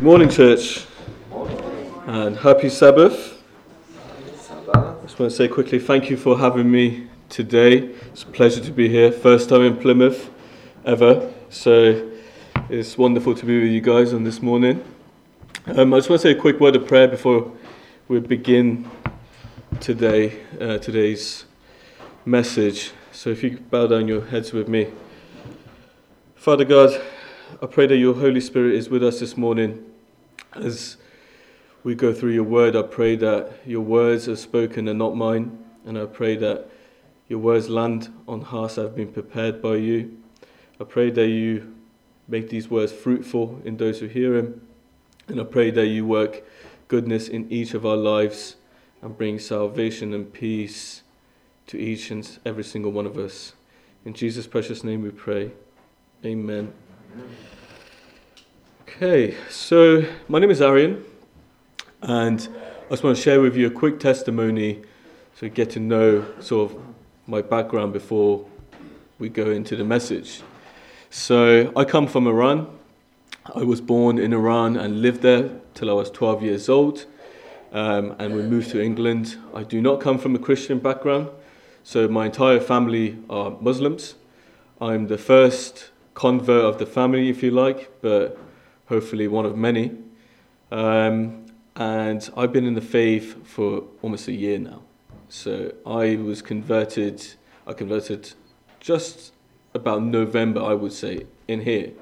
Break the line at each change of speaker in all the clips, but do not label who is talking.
Morning, church, and happy Sabbath. I just want to say quickly thank you for having me today. It's a pleasure to be here. First time in Plymouth ever, so it's wonderful to be with you guys on this morning. Um, I just want to say a quick word of prayer before we begin today, uh, today's message. So if you bow down your heads with me. Father God, I pray that your Holy Spirit is with us this morning as we go through your word. I pray that your words are spoken and not mine. And I pray that your words land on hearts that have been prepared by you. I pray that you make these words fruitful in those who hear them. And I pray that you work goodness in each of our lives and bring salvation and peace to each and every single one of us. In Jesus' precious name we pray. Amen. Okay, so my name is Arian, and I just want to share with you a quick testimony you get to know sort of my background before we go into the message. So, I come from Iran. I was born in Iran and lived there till I was 12 years old, um, and we moved to England. I do not come from a Christian background, so my entire family are Muslims. I'm the first convert of the family, if you like, but hopefully one of many. Um, and I've been in the faith for almost a year now. So I was converted, I converted just about November, I would say, in here.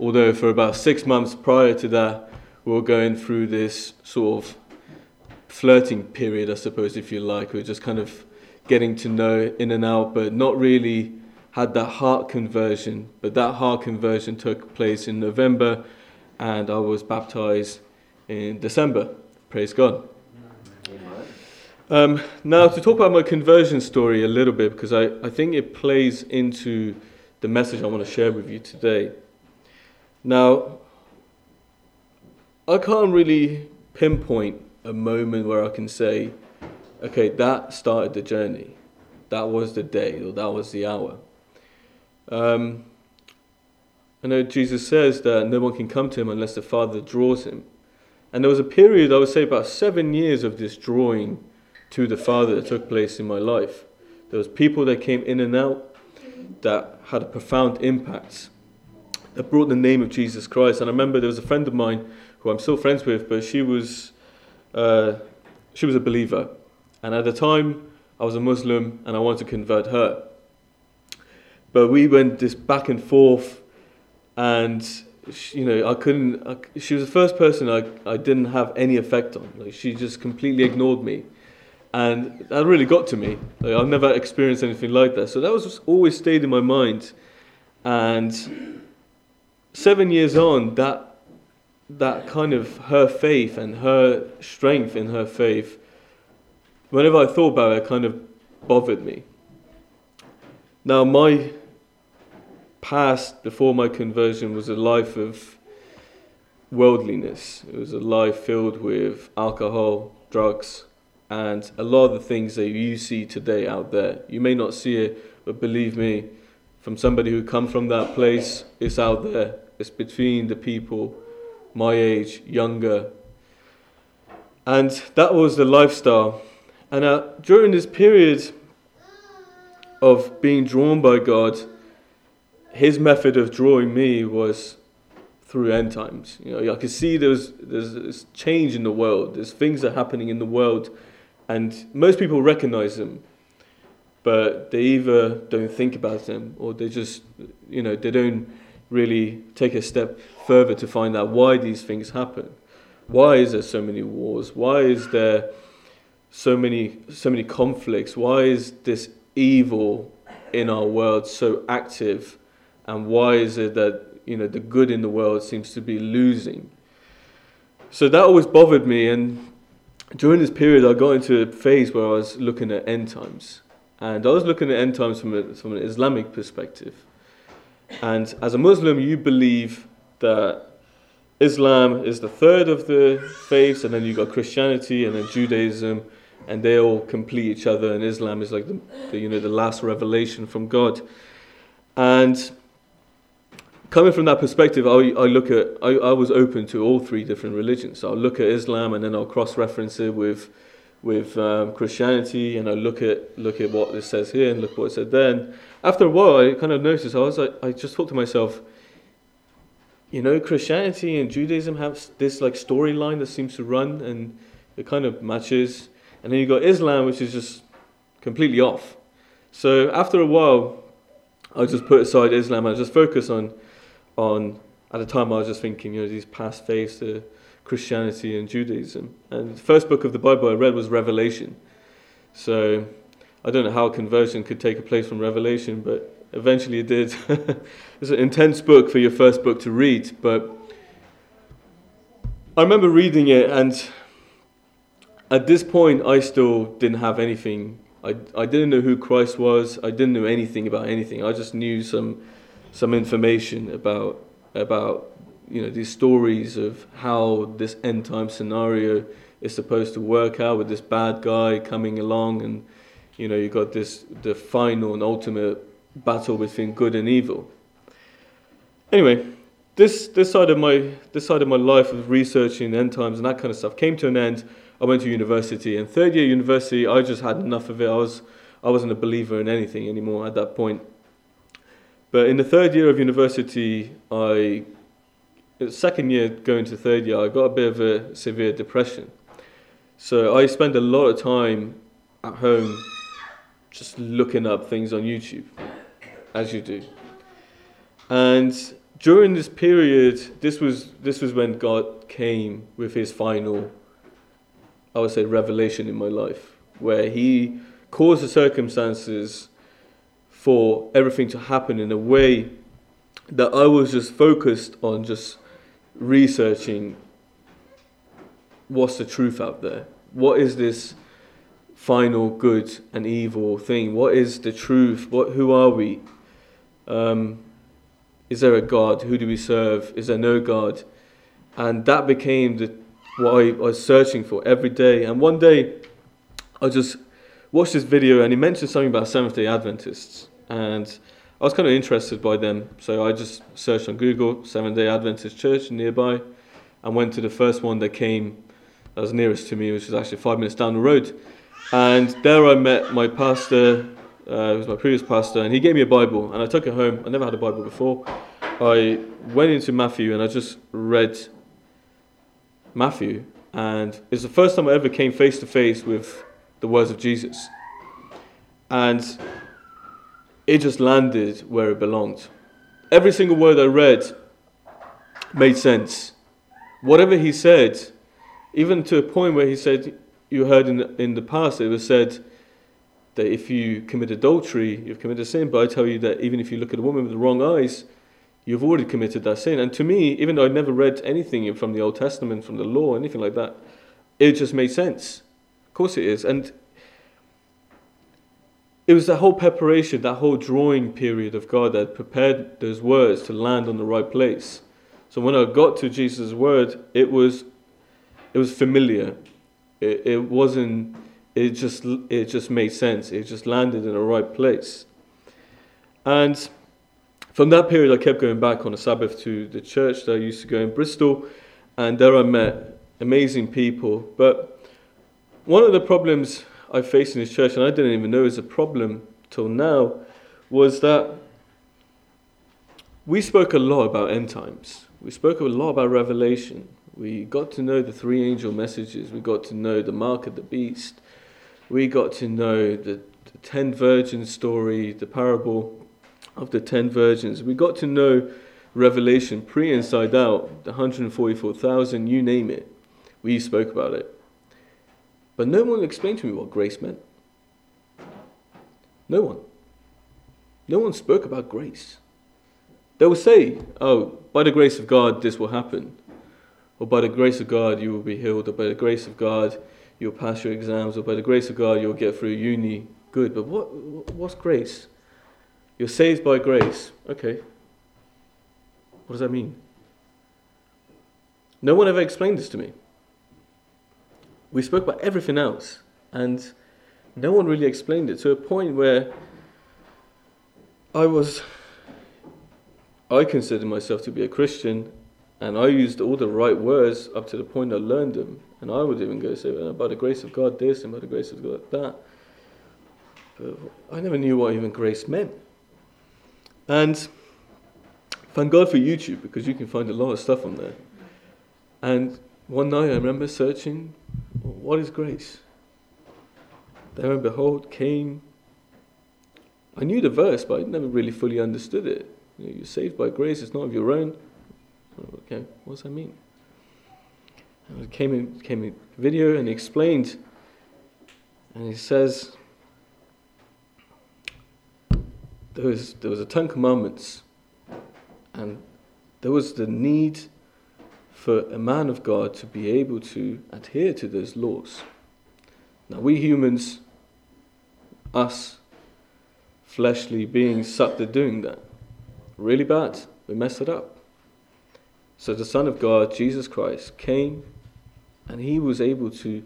Although for about six months prior to that, we were going through this sort of flirting period, I suppose, if you like. We were just kind of getting to know in and out, but not really had that heart conversion, but that heart conversion took place in November, and I was baptized in December. Praise God. Um, now, to talk about my conversion story a little bit, because I, I think it plays into the message I want to share with you today. Now, I can't really pinpoint a moment where I can say, okay, that started the journey. That was the day, or that was the hour. Um, I know Jesus says that no one can come to him unless the Father draws him. And there was a period, I would say about seven years of this drawing to the Father that took place in my life. There was people that came in and out that had a profound impact, that brought the name of Jesus Christ. And I remember there was a friend of mine who I'm still friends with, but she was, uh, she was a believer. And at the time, I was a Muslim and I wanted to convert her. But we went this back and forth, and she, you know, I couldn't. I, she was the first person I, I didn't have any effect on. Like she just completely ignored me, and that really got to me. Like I've never experienced anything like that. So that was always stayed in my mind, and seven years on, that that kind of her faith and her strength in her faith. Whenever I thought about it, kind of bothered me. Now my past before my conversion was a life of worldliness. It was a life filled with alcohol, drugs, and a lot of the things that you see today out there. You may not see it, but believe me, from somebody who come from that place, it's out there. It's between the people my age, younger. And that was the lifestyle. And uh, during this period of being drawn by God, his method of drawing me was through end times. You know, I could see there's there's this change in the world. There's things that are happening in the world, and most people recognize them, but they either don't think about them or they just you know they don't really take a step further to find out why these things happen. Why is there so many wars? Why is there so many so many conflicts? Why is this evil in our world so active? And why is it that you know the good in the world seems to be losing? So that always bothered me and during this period i got into a phase where i was looking at end times. And i was looking at end times from, a, from an islamic perspective. And as a muslim you believe that islam is the third of the faiths and then you've got christianity and then judaism and they all complete each other and islam is like the, the you know the last revelation from god. And coming from that perspective, I, I look at I, I was open to all three different religions. So I'll look at Islam and then I'll cross reference it with with um, Christianity and I look at look at what it says here and look what it said then. After a while, I kind of noticed. I was like, I just thought to myself, you know, Christianity and Judaism have this like storyline that seems to run and it kind of matches. And then you got Islam, which is just completely off. So after a while, I just put aside Islam. I just focus on on. At the time, I was just thinking, you know, these past faiths, uh, Christianity and Judaism. And the first book of the Bible I read was Revelation. So I don't know how conversion could take a place from Revelation, but eventually it did. it's an intense book for your first book to read, but I remember reading it, and at this point, I still didn't have anything. I, I didn't know who Christ was. I didn't know anything about anything. I just knew some some information about about you know these stories of how this end time scenario is supposed to work out with this bad guy coming along and you know you got this the final and ultimate battle between good and evil. Anyway this this side of my this side of my life of researching end times and that kind of stuff came to an end. I went to university and third year university I just had enough of it. I was I wasn't a believer in anything anymore at that point but in the third year of university I second year going to third year, I got a bit of a severe depression. So I spent a lot of time at home just looking up things on YouTube, as you do. And during this period, this was this was when God came with His final, I would say, revelation in my life, where He caused the circumstances for everything to happen in a way that I was just focused on just researching what's the truth out there. What is this final good and evil thing? What is the truth? What who are we? Um, is there a God? Who do we serve? Is there no God? And that became the what I was searching for every day. And one day, I just watched this video, and he mentioned something about Seventh Day Adventists, and I was kind of interested by them, so I just searched on Google Seventh Day Adventist Church nearby, and went to the first one that came that was nearest to me, which was actually five minutes down the road. And there I met my pastor, uh, was my previous pastor, and he gave me a Bible, and I took it home. I never had a Bible before. I went into Matthew and I just read Matthew, and it's the first time I ever came face to face with the words of Jesus. And it just landed where it belonged. Every single word I read made sense. Whatever he said, even to a point where he said, you heard in the, in the past, it was said that if you commit adultery, you've committed sin. But I tell you that even if you look at a woman with the wrong eyes, you've already committed that sin. And to me, even though I'd never read anything from the Old Testament, from the law, anything like that, it just made sense. Of course it is. And it was that whole preparation, that whole drawing period of God that prepared those words to land on the right place. So when I got to Jesus' word, it was it was familiar. It, it wasn't it just it just made sense. It just landed in the right place. And from that period I kept going back on a Sabbath to the church that I used to go in Bristol and there I met amazing people. But one of the problems I faced in this church, and I didn't even know it was a problem till now, was that we spoke a lot about end times. We spoke a lot about Revelation. We got to know the three angel messages. We got to know the mark of the beast. We got to know the, the ten virgins story, the parable of the ten virgins. We got to know Revelation pre inside out, the 144,000, you name it. We spoke about it. But no one explained to me what grace meant. No one. No one spoke about grace. They will say, oh, by the grace of God, this will happen. Or by the grace of God, you will be healed. Or by the grace of God, you'll pass your exams. Or by the grace of God, you'll get through uni. Good. But what, what's grace? You're saved by grace. Okay. What does that mean? No one ever explained this to me we spoke about everything else, and no one really explained it to a point where I was I considered myself to be a Christian and I used all the right words up to the point I learned them. And I would even go say, about the grace of God this and by the grace of God that. But I never knew what even grace meant. And thank God for YouTube because you can find a lot of stuff on there. And one night I remember searching, what is grace? There and behold came. I knew the verse, but I never really fully understood it. You know, you're saved by grace, it's not of your own. Okay, what does that mean? And it came in, came in video and he explained, and he says, there was, there was a Ten Commandments, and there was the need for a man of God to be able to adhere to those laws. Now, we humans, us, fleshly beings, sucked at doing that. Really bad. We messed it up. So the Son of God, Jesus Christ, came and he was able to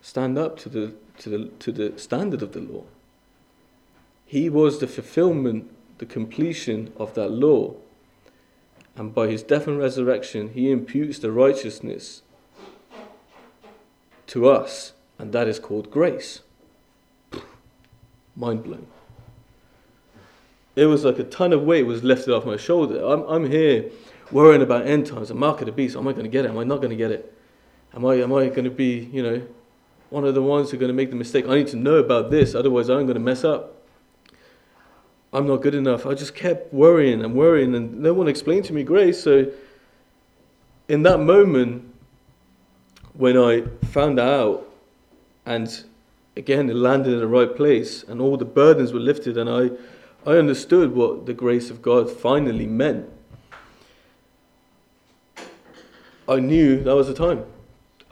stand up to the, to the, to the standard of the law. He was the fulfillment, the completion of that law. And by his death and resurrection, he imputes the righteousness to us, and that is called grace. Mind blown it was like a ton of weight was lifted off my shoulder. I'm, I'm here worrying about end times, a mark of the beast. Am I going to get it? Am I not going to get it? Am I, am I going to be, you know, one of the ones who are going to make the mistake? I need to know about this, otherwise I'm going to mess up. I'm not good enough. I just kept worrying and worrying, and no one explained to me grace. So, in that moment, when I found out, and again, it landed in the right place, and all the burdens were lifted, and I I understood what the grace of God finally meant. I knew that was the time.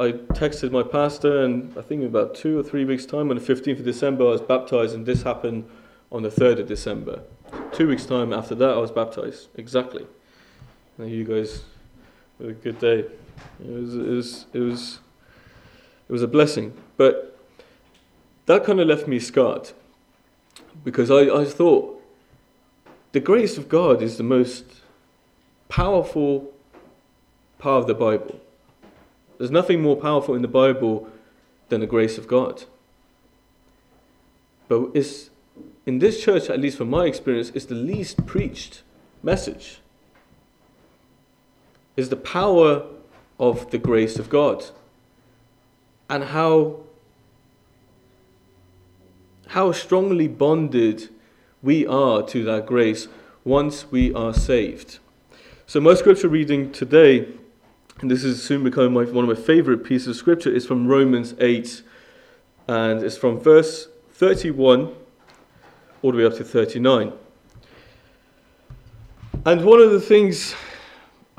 I texted my pastor, and I think in about two or three weeks' time, on the 15th of December, I was baptized, and this happened on the 3rd of December. Two weeks' time after that, I was baptized. Exactly. And you guys had a good day. It was, it was, it was, it was a blessing. But that kind of left me scarred because I, I thought the grace of God is the most powerful part of the Bible. There's nothing more powerful in the Bible than the grace of God. But it's, in this church, at least from my experience, is the least preached message. Is the power of the grace of God and how how strongly bonded we are to that grace once we are saved. So, my scripture reading today, and this is soon becoming my, one of my favorite pieces of scripture, is from Romans 8, and it's from verse 31 all the way up to 39. And one of the things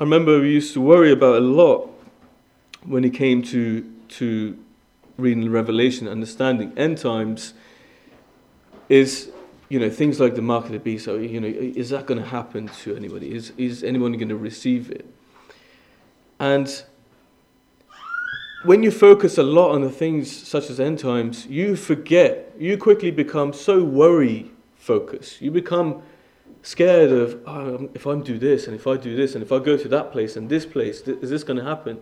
I remember we used to worry about a lot when it came to, to reading Revelation, understanding end times, is you know, things like the mark of the beast, so, you know, is that going to happen to anybody? Is, is anyone going to receive it? And when you focus a lot on the things such as end times, you forget, you quickly become so worry focused. You become scared of, oh, um, if I do this, and if I do this, and if I go to that place and this place, is this going to happen?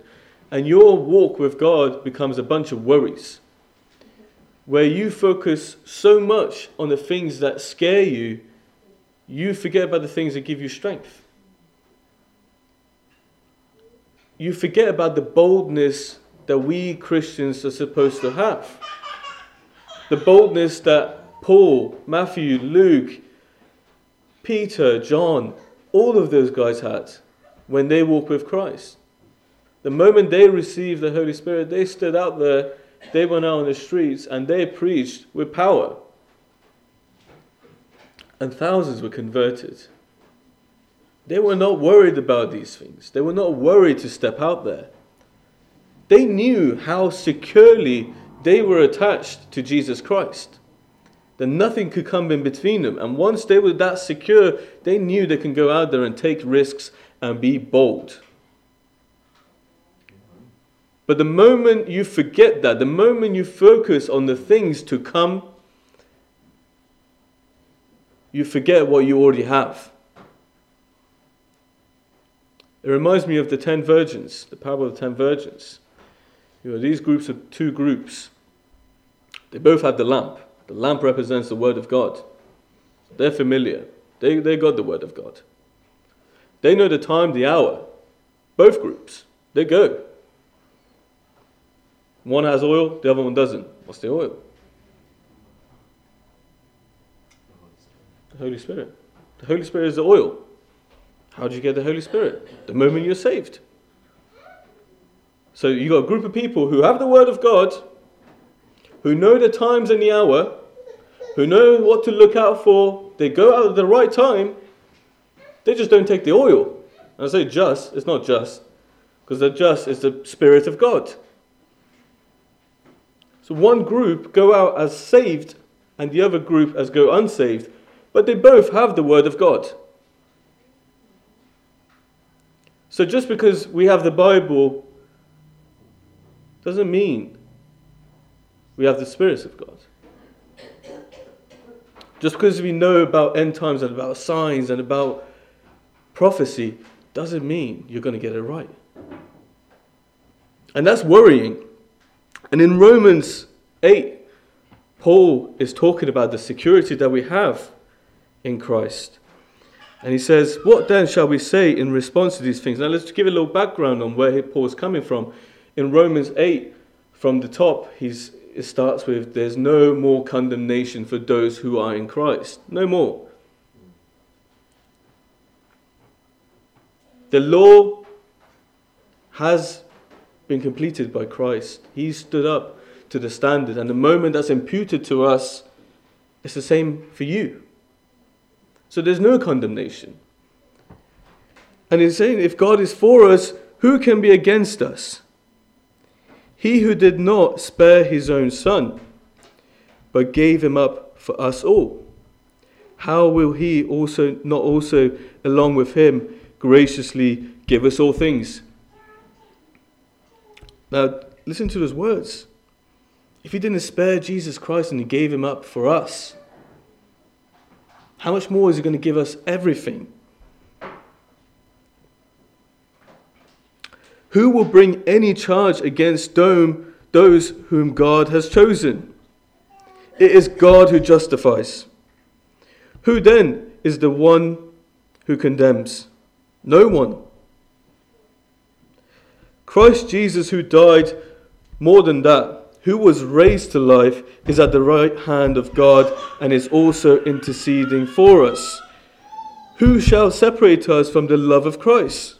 And your walk with God becomes a bunch of worries where you focus so much on the things that scare you, you forget about the things that give you strength. You forget about the boldness that we Christians are supposed to have. The boldness that Paul, Matthew, Luke, Peter, John, all of those guys had when they walked with Christ. The moment they received the Holy Spirit, they stood out there they went out on the streets and they preached with power. And thousands were converted. They were not worried about these things. They were not worried to step out there. They knew how securely they were attached to Jesus Christ. That nothing could come in between them. And once they were that secure, they knew they can go out there and take risks and be bold. But the moment you forget that, the moment you focus on the things to come, you forget what you already have. It reminds me of the ten virgins, the parable of the ten virgins. You know, these groups are two groups. They both had the lamp. The lamp represents the Word of God. They're familiar. They, they got the Word of God. They know the time, the hour. Both groups. They go. One has oil, the other one doesn't. What's the oil? The Holy Spirit. The Holy Spirit is the oil. How do you get the Holy Spirit? The moment you're saved. So you've got a group of people who have the Word of God, who know the times and the hour, who know what to look out for. They go out at the right time. They just don't take the oil. And I say just, it's not just, because the just is the Spirit of God. So one group go out as saved, and the other group as go unsaved, but they both have the Word of God. So just because we have the Bible doesn't mean we have the Spirit of God. Just because we know about end times and about signs and about prophecy doesn't mean you're going to get it right. And that's worrying. And in Romans 8, Paul is talking about the security that we have in Christ. And he says, What then shall we say in response to these things? Now let's give a little background on where Paul is coming from. In Romans 8, from the top, he's, it starts with, There's no more condemnation for those who are in Christ. No more. The law has been completed by Christ. He stood up to the standard, and the moment that's imputed to us, it's the same for you. So there's no condemnation. And he's saying, if God is for us, who can be against us? He who did not spare his own son, but gave him up for us all, how will he also not also along with him graciously give us all things? Now listen to those words. If he didn't spare Jesus Christ and he gave him up for us, how much more is He going to give us everything? Who will bring any charge against those whom God has chosen? It is God who justifies. Who then is the one who condemns? No one. Christ Jesus, who died more than that, who was raised to life, is at the right hand of God and is also interceding for us. Who shall separate us from the love of Christ?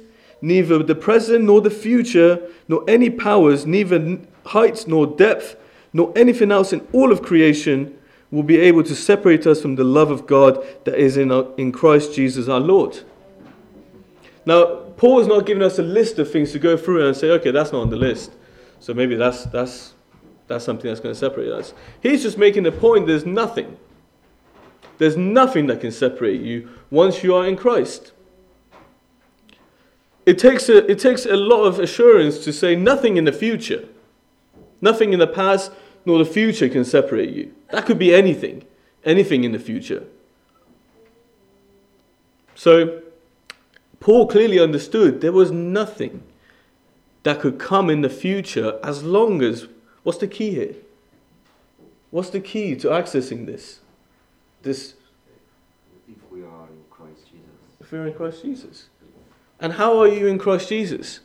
neither the present nor the future, nor any powers, neither height nor depth, nor anything else in all of creation will be able to separate us from the love of God that is in, our, in Christ Jesus our Lord. Now, Paul is not giving us a list of things to go through and say, okay, that's not on the list. So maybe that's, that's, that's something that's going to separate us. He's just making the point there's nothing. There's nothing that can separate you once you are in Christ. It takes a, it takes a lot of assurance to say nothing in the future, nothing in the past nor the future can separate you. That could be anything, anything in the future. So, Paul clearly understood there was nothing that could come in the future as long as. What's the key here? What's the key to accessing this? This.
If we are in Christ Jesus.
If we're in Christ Jesus. And how are you in Christ Jesus?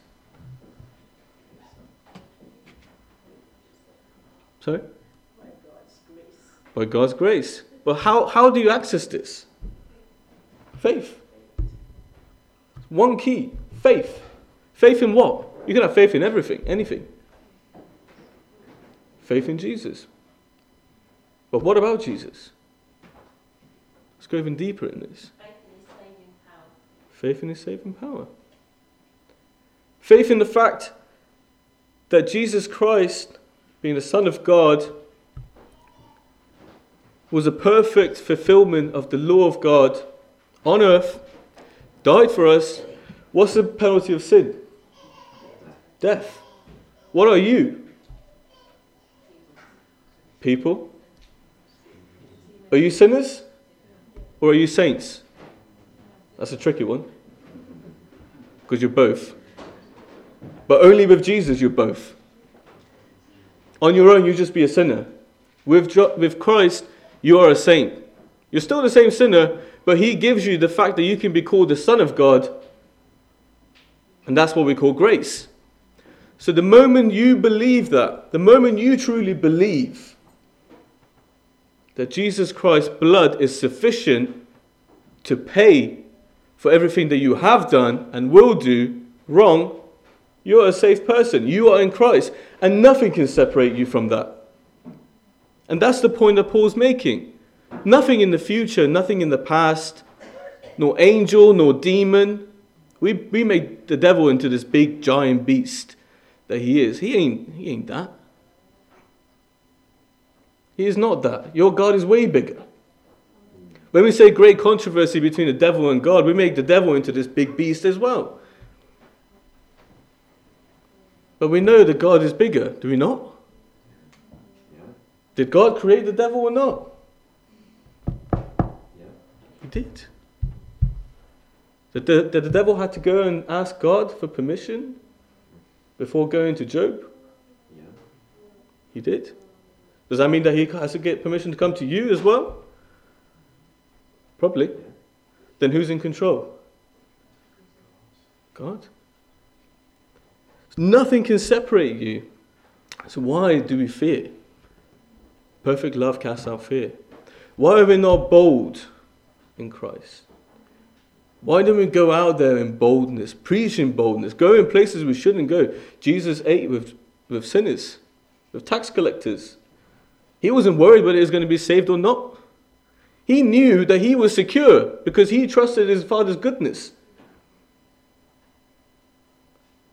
Sorry?
By God's grace.
By God's grace. Well, how, how do you access this? Faith. One key faith. Faith in what? You can have faith in everything, anything. Faith in Jesus. But what about Jesus? Let's go even deeper in this.
Faith in his saving power.
Faith in the fact that Jesus Christ, being the Son of God, was a perfect fulfillment of the law of God on earth, died for us. What's the penalty of sin? Death. What are you? People? Are you sinners? Or are you saints? That's a tricky one. Because you're both. But only with Jesus, you're both. On your own, you just be a sinner. With, with Christ, you are a saint. You're still the same sinner, but He gives you the fact that you can be called the Son of God. And that's what we call grace. So the moment you believe that, the moment you truly believe that Jesus Christ's blood is sufficient to pay for everything that you have done and will do wrong, you're a safe person. You are in Christ, and nothing can separate you from that. And that's the point that Paul's making. Nothing in the future, nothing in the past, nor angel, nor demon. We, we make the devil into this big giant beast that he is. He ain't, he ain't that. He is not that. Your God is way bigger. When we say great controversy between the devil and God, we make the devil into this big beast as well. But we know that God is bigger, do we not? Did God create the devil or not? He did. Did the, did the devil have to go and ask God for permission before going to Job? He did. Does that mean that he has to get permission to come to you as well? Probably. Then who's in control? God. Nothing can separate you. So why do we fear? Perfect love casts out fear. Why are we not bold in Christ? Why don't we go out there in boldness, preach in boldness, go in places we shouldn't go? Jesus ate with, with sinners, with tax collectors. He wasn't worried whether he was going to be saved or not. He knew that he was secure because he trusted his father's goodness.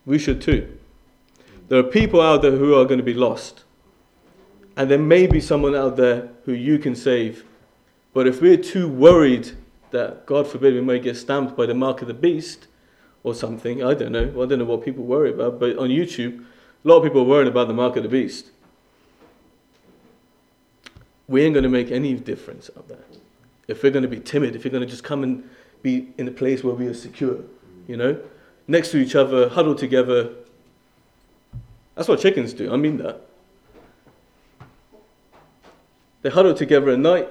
We should too. There are people out there who are going to be lost. And there may be someone out there who you can save. But if we're too worried that, God forbid, we may get stamped by the mark of the beast or something, I don't know. Well, I don't know what people worry about. But on YouTube, a lot of people are worried about the mark of the beast. We ain't going to make any difference out there. If we're going to be timid, if you're going to just come and be in a place where we are secure, you know, next to each other, huddled together. That's what chickens do. I mean that. They huddle together at night.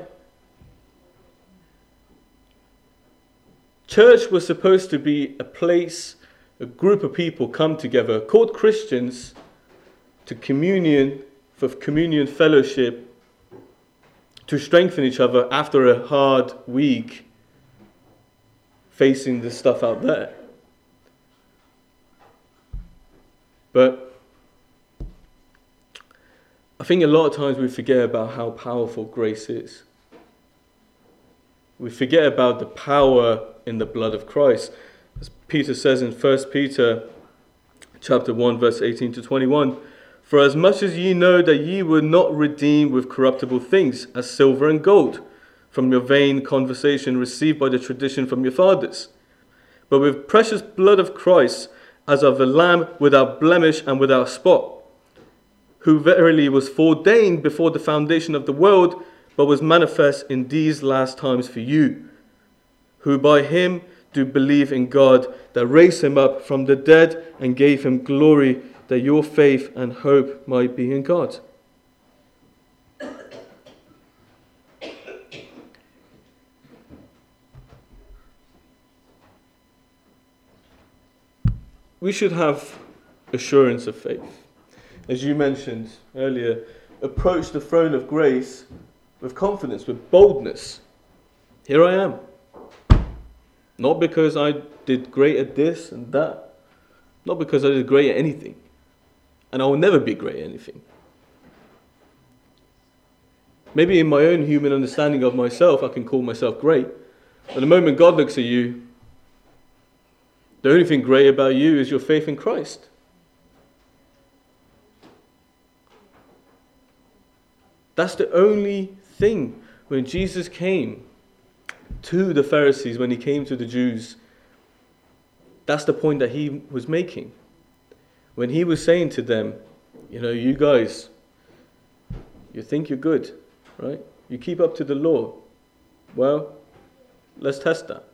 Church was supposed to be a place, a group of people come together called Christians to communion, for communion fellowship, to strengthen each other after a hard week facing the stuff out there. But I think a lot of times we forget about how powerful grace is. We forget about the power in the blood of Christ. As Peter says in 1 Peter chapter 1 verse 18 to 21, for as much as ye know that ye were not redeemed with corruptible things, as silver and gold, from your vain conversation received by the tradition from your fathers, but with precious blood of Christ, as of a lamb without blemish and without spot, who verily was foreordained before the foundation of the world, but was manifest in these last times for you, who by him do believe in God, that raised him up from the dead and gave him glory that your faith and hope might be in God. We should have assurance of faith. As you mentioned earlier, approach the throne of grace with confidence, with boldness. Here I am. Not because I did great at this and that, not because I did great at anything, and I will never be great at anything. Maybe in my own human understanding of myself, I can call myself great. But the moment God looks at you, The only thing great about you is your faith in Christ. That's the only thing when Jesus came to the Pharisees, when he came to the Jews. That's the point that he was making. When he was saying to them, you know, you guys, you think you're good, right? You keep up to the law. Well, let's test that.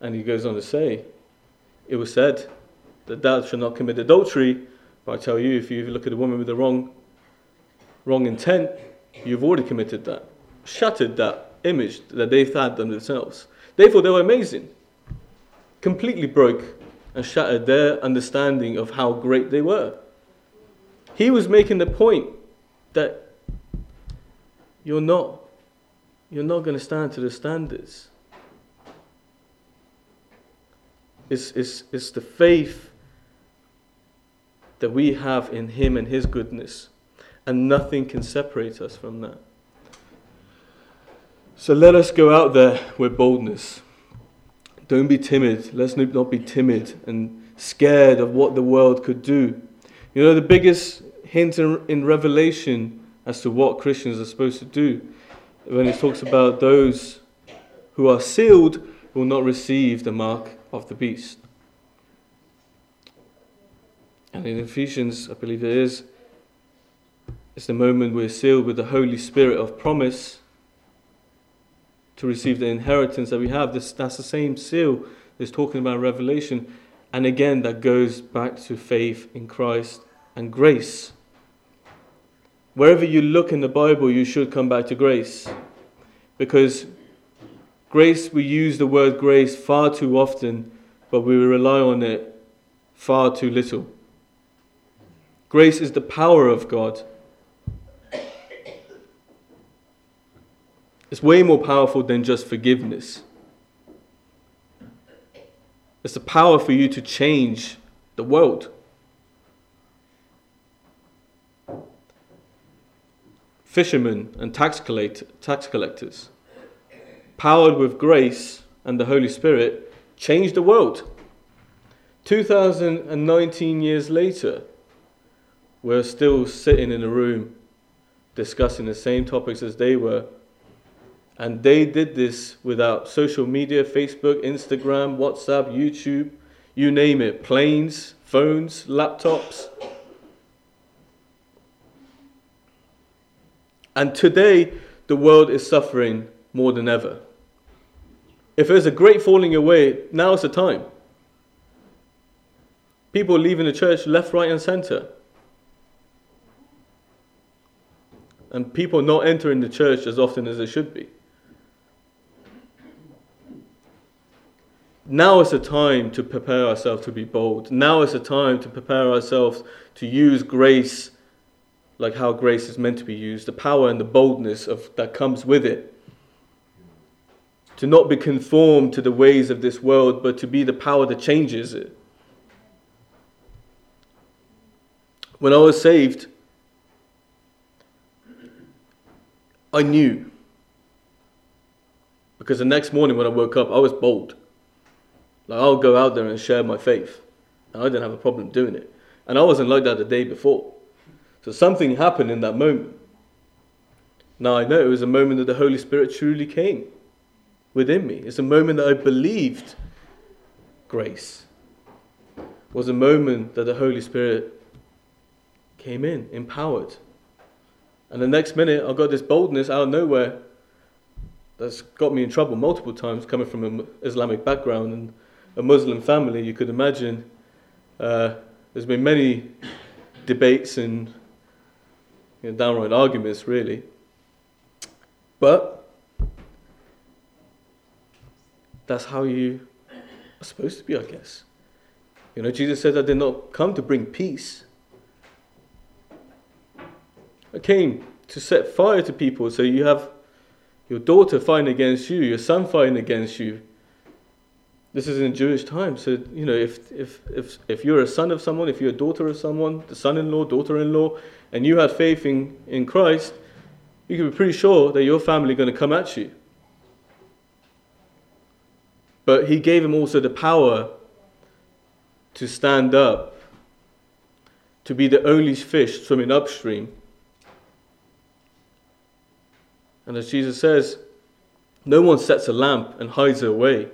And he goes on to say, it was said that thou shalt not commit adultery. But I tell you, if you look at a woman with the wrong, wrong intent, you've already committed that, shattered that image that they've had them themselves. They thought they were amazing, completely broke and shattered their understanding of how great they were. He was making the point that you're not, you're not going to stand to the standards. It's, it's, it's the faith that we have in Him and His goodness, and nothing can separate us from that. So let us go out there with boldness. Don't be timid. Let's not be timid and scared of what the world could do. You know, the biggest hint in Revelation as to what Christians are supposed to do when it talks about those who are sealed will not receive the mark of the beast. And in Ephesians, I believe it is, it's the moment we're sealed with the Holy Spirit of promise to receive the inheritance that we have. This, that's the same seal that's talking about Revelation. And again, that goes back to faith in Christ and grace. Wherever you look in the Bible, you should come back to grace. Because grace, we use the word grace far too often, but we rely on it far too little. Grace is the power of God. It's way more powerful than just forgiveness. It's the power for you to change the world. Fishermen and tax, collect- tax collectors, powered with grace and the Holy Spirit, changed the world. 2019 years later, we're still sitting in a room discussing the same topics as they were. And they did this without social media Facebook, Instagram, WhatsApp, YouTube, you name it, planes, phones, laptops. And today, the world is suffering more than ever. If there's a great falling away, now's the time. People leaving the church left, right, and center. and people not entering the church as often as they should be. Now is the time to prepare ourselves to be bold. Now is the time to prepare ourselves to use grace like how grace is meant to be used, the power and the boldness of, that comes with it. To not be conformed to the ways of this world, but to be the power that changes it. When I was saved, I knew. Because the next morning when I woke up, I was bold. Like, I'll go out there and share my faith. And I didn't have a problem doing it. And I wasn't like that the day before. So something happened in that moment. Now I know it was a moment that the Holy Spirit truly came within me. It's a moment that I believed grace. It was a moment that the Holy Spirit came in, empowered. And the next minute, I got this boldness out of nowhere that's got me in trouble multiple times, coming from an Islamic background and a Muslim family. You could imagine uh, there's been many debates and you know, downright arguments, really. But that's how you are supposed to be, I guess. You know, Jesus said, I did not come to bring peace, I came to set fire to people. So you have your daughter fighting against you, your son fighting against you. This is in Jewish times. So, you know, if, if, if, if you're a son of someone, if you're a daughter of someone, the son in law, daughter in law, and you had faith in, in Christ, you can be pretty sure that your family are going to come at you. But he gave him also the power to stand up, to be the only fish swimming upstream. And as Jesus says, no one sets a lamp and hides it away.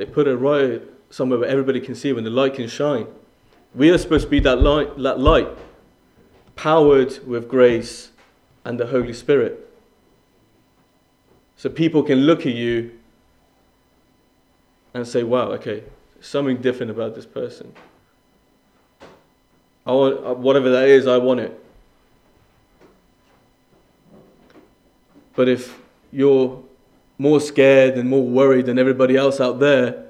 They put it right somewhere where everybody can see when the light can shine. We are supposed to be that light, that light, powered with grace and the Holy Spirit. So people can look at you and say, wow, okay, something different about this person. I want, uh, whatever that is, I want it. But if you're more scared and more worried than everybody else out there,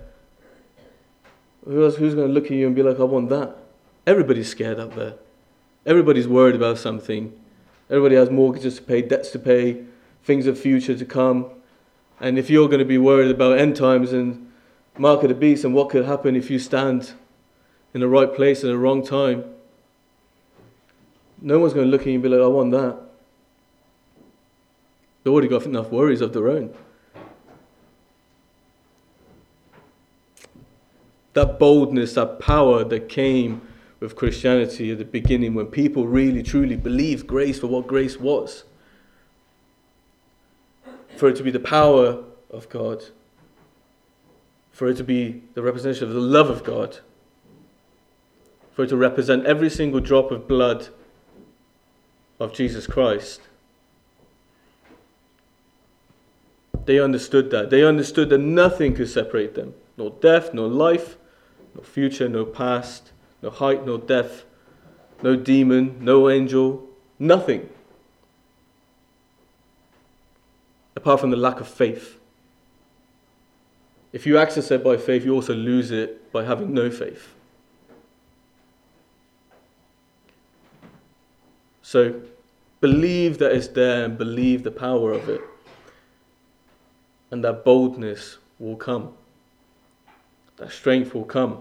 who else, who's going to look at you and be like, I want that? Everybody's scared out there. Everybody's worried about something. Everybody has mortgages to pay, debts to pay, things of future to come. And if you're going to be worried about end times and mark of the beast and what could happen if you stand in the right place at the wrong time, no one's going to look at you and be like, I want that. They've already got enough worries of their own. That boldness, that power that came with Christianity at the beginning when people really truly believed grace for what grace was. For it to be the power of God, for it to be the representation of the love of God, for it to represent every single drop of blood of Jesus Christ. They understood that. They understood that nothing could separate them. nor death, nor life, no future, no past, no height, no depth, no demon, no angel, nothing. Apart from the lack of faith. If you access it by faith, you also lose it by having no faith. So believe that it's there and believe the power of it. And that boldness will come, that strength will come.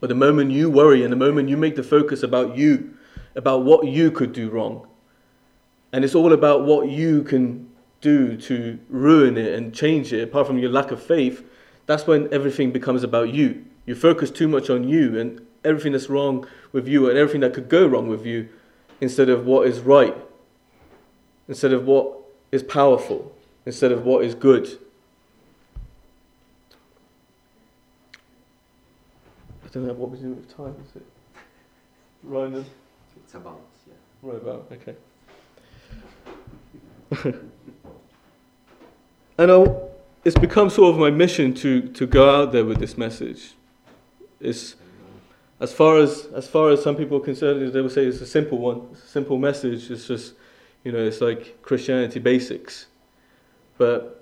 But the moment you worry and the moment you make the focus about you, about what you could do wrong, and it's all about what you can do to ruin it and change it, apart from your lack of faith, that's when everything becomes about you. You focus too much on you and everything that's wrong with you and everything that could go wrong with you instead of what is right, instead of what is powerful, instead of what is good. Don't know what we're doing with time, is it? Ryan,
It's about, yeah.
right about, okay. and I'll, it's become sort of my mission to, to go out there with this message. It's, as far as as far as some people are concerned, they will say it's a simple one, it's a simple message. It's just, you know, it's like Christianity basics. But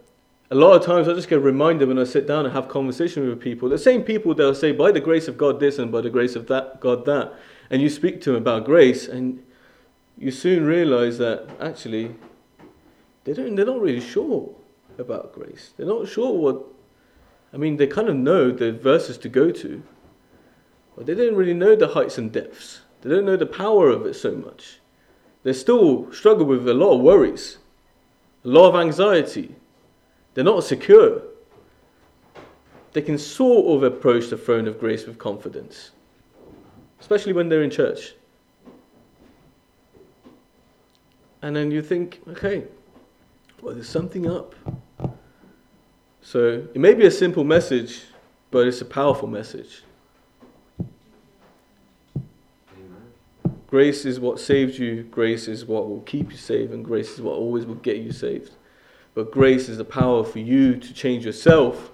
a lot of times I just get reminded when I sit down and have conversation with people, the same people they'll say, by the grace of God this and by the grace of that God that. And you speak to them about grace and you soon realize that actually they don't they're not really sure about grace. They're not sure what I mean, they kind of know the verses to go to, but they don't really know the heights and depths. They don't know the power of it so much. They still struggle with a lot of worries, a lot of anxiety. They're not secure. They can sort of approach the throne of grace with confidence, especially when they're in church. And then you think, okay, well, there's something up. So it may be a simple message, but it's a powerful message. Grace is what saves you, grace is what will keep you safe, and grace is what always will get you saved. But grace is the power for you to change yourself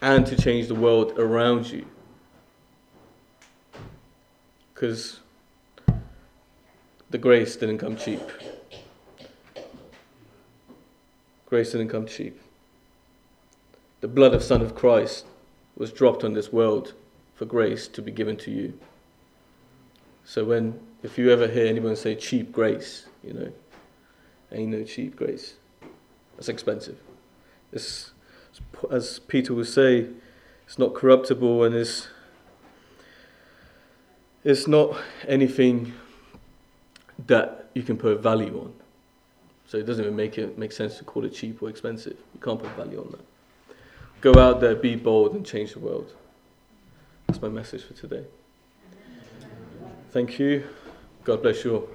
and to change the world around you. Because the grace didn't come cheap. Grace didn't come cheap. The blood of Son of Christ was dropped on this world for grace to be given to you. So when if you ever hear anyone say cheap grace, you know, ain't no cheap grace. That's expensive. It's, as Peter will say, it's not corruptible and it's, it's not anything that you can put value on. So it doesn't even make it make sense to call it cheap or expensive. You can't put value on that. Go out there, be bold, and change the world. That's my message for today. Thank you. God bless you all.